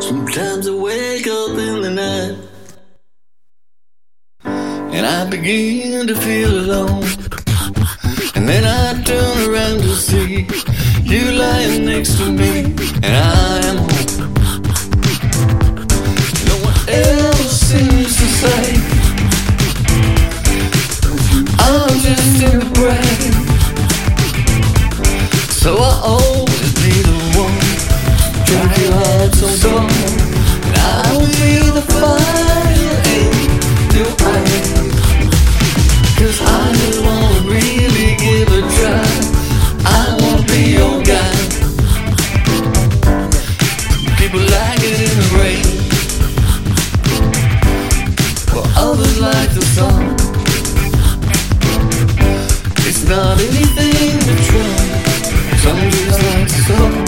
Sometimes I wake up in the night and I begin to feel alone. And then I turn around to see you lying next to me, and so And I will be the fire. In your eyes Cause I wanna really give a try. I wanna be your guy. People like it in the rain While others like the sun It's not anything to try. Some just like sun,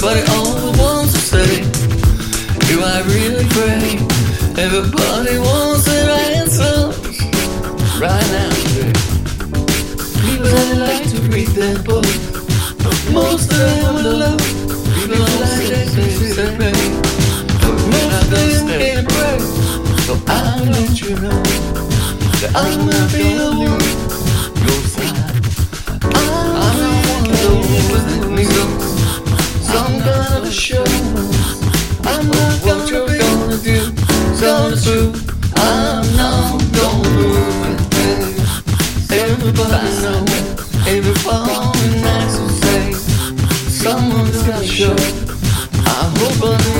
Everybody always wants to say, Do I really pray? Everybody wants their answers right now. Today. People that like to read their books, most of them are love. People like to say they pray, but most of them can't pray. So I'll let you know that I'm be the one The I'm not gonna move. Everybody someone's got to show. I hope I